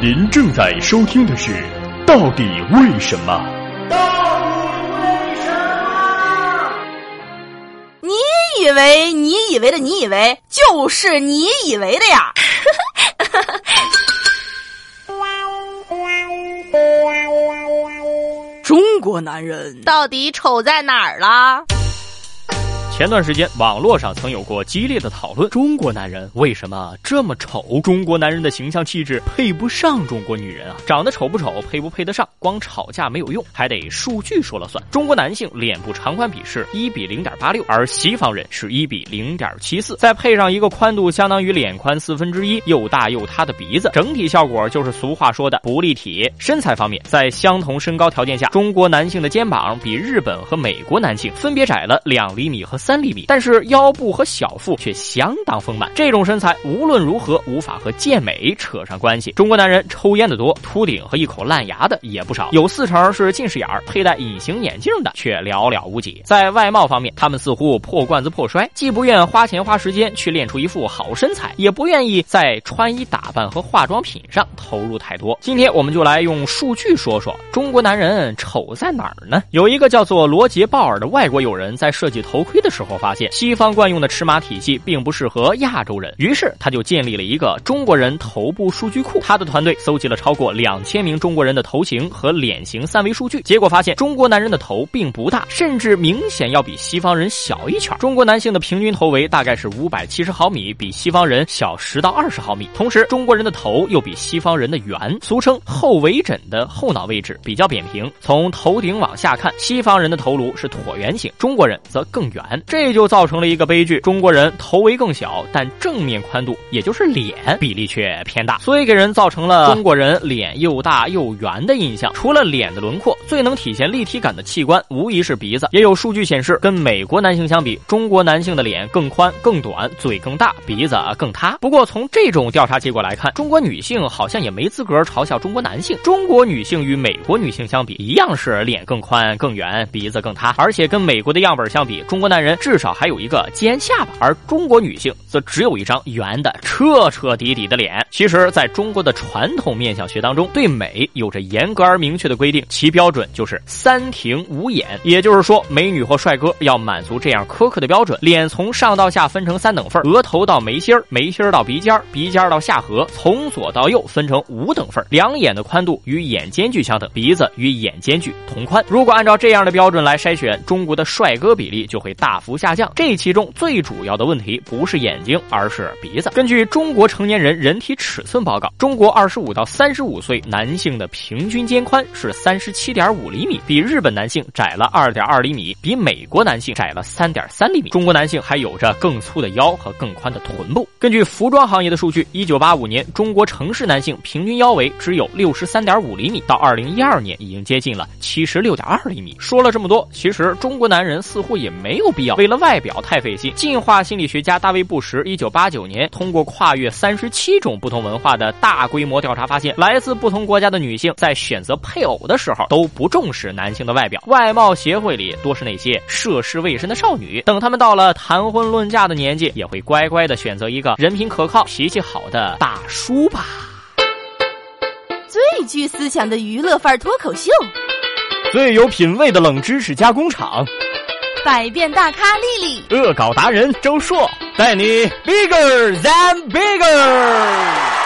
您正在收听的是《到底为什么》。到底为什么？你以为你以为的你以为就是你以为的呀？中国男人到底丑在哪儿啦？前段时间，网络上曾有过激烈的讨论：中国男人为什么这么丑？中国男人的形象气质配不上中国女人啊！长得丑不丑，配不配得上，光吵架没有用，还得数据说了算。中国男性脸部长宽比是一比零点八六，而西方人是一比零点七四，再配上一个宽度相当于脸宽四分之一、又大又塌的鼻子，整体效果就是俗话说的不立体。身材方面，在相同身高条件下，中国男性的肩膀比日本和美国男性分别窄了两厘米和三。厘米，但是腰部和小腹却相当丰满。这种身材无论如何无法和健美扯上关系。中国男人抽烟的多，秃顶和一口烂牙的也不少，有四成是近视眼儿，佩戴隐形眼镜的却寥寥无几。在外貌方面，他们似乎破罐子破摔，既不愿花钱花时间去练出一副好身材，也不愿意在穿衣打扮和化妆品上投入太多。今天我们就来用数据说说中国男人丑在哪儿呢？有一个叫做罗杰·鲍尔的外国友人在设计头盔的时候。发现西方惯用的尺码体系并不适合亚洲人，于是他就建立了一个中国人头部数据库。他的团队搜集了超过两千名中国人的头型和脸型三维数据，结果发现中国男人的头并不大，甚至明显要比西方人小一圈。中国男性的平均头围大概是五百七十毫米，比西方人小十到二十毫米。同时，中国人的头又比西方人的圆，俗称后尾枕的后脑位置比较扁平。从头顶往下看，西方人的头颅是椭圆形，中国人则更圆。这就造成了一个悲剧：中国人头围更小，但正面宽度，也就是脸比例却偏大，所以给人造成了中国人脸又大又圆的印象。除了脸的轮廓，最能体现立体感的器官无疑是鼻子。也有数据显示，跟美国男性相比，中国男性的脸更宽、更短，嘴更大，鼻子更塌。不过从这种调查结果来看，中国女性好像也没资格嘲笑中国男性。中国女性与美国女性相比，一样是脸更宽、更圆，鼻子更塌，而且跟美国的样本相比，中国男人。至少还有一个尖下巴，而中国女性则只有一张圆的、彻彻底底的脸。其实，在中国的传统面相学当中，对美有着严格而明确的规定，其标准就是三庭五眼，也就是说，美女或帅哥要满足这样苛刻的标准：脸从上到下分成三等份，额头到眉心，眉心到鼻尖，鼻尖到下颌，从左到右分成五等份，两眼的宽度与眼间距相等，鼻子与眼间距同宽。如果按照这样的标准来筛选，中国的帅哥比例就会大大幅。下降，这其中最主要的问题不是眼睛，而是鼻子。根据中国成年人人体尺寸报告，中国二十五到三十五岁男性的平均肩宽是三十七点五厘米，比日本男性窄了二点二厘米，比美国男性窄了三点三厘米。中国男性还有着更粗的腰和更宽的臀部。根据服装行业的数据，一九八五年中国城市男性平均腰围只有六十三点五厘米，到二零一二年已经接近了七十六点二厘米。说了这么多，其实中国男人似乎也没有必要。为了外表太费心，进化心理学家大卫·布什一九八九年通过跨越三十七种不同文化的大规模调查发现，来自不同国家的女性在选择配偶的时候都不重视男性的外表。外貌协会里多是那些涉世未深的少女，等他们到了谈婚论嫁的年纪，也会乖乖的选择一个人品可靠、脾气好的大叔吧。最具思想的娱乐范儿脱口秀，最有品味的冷知识加工厂。百变大咖莉莉恶搞达人周硕带你 bigger than bigger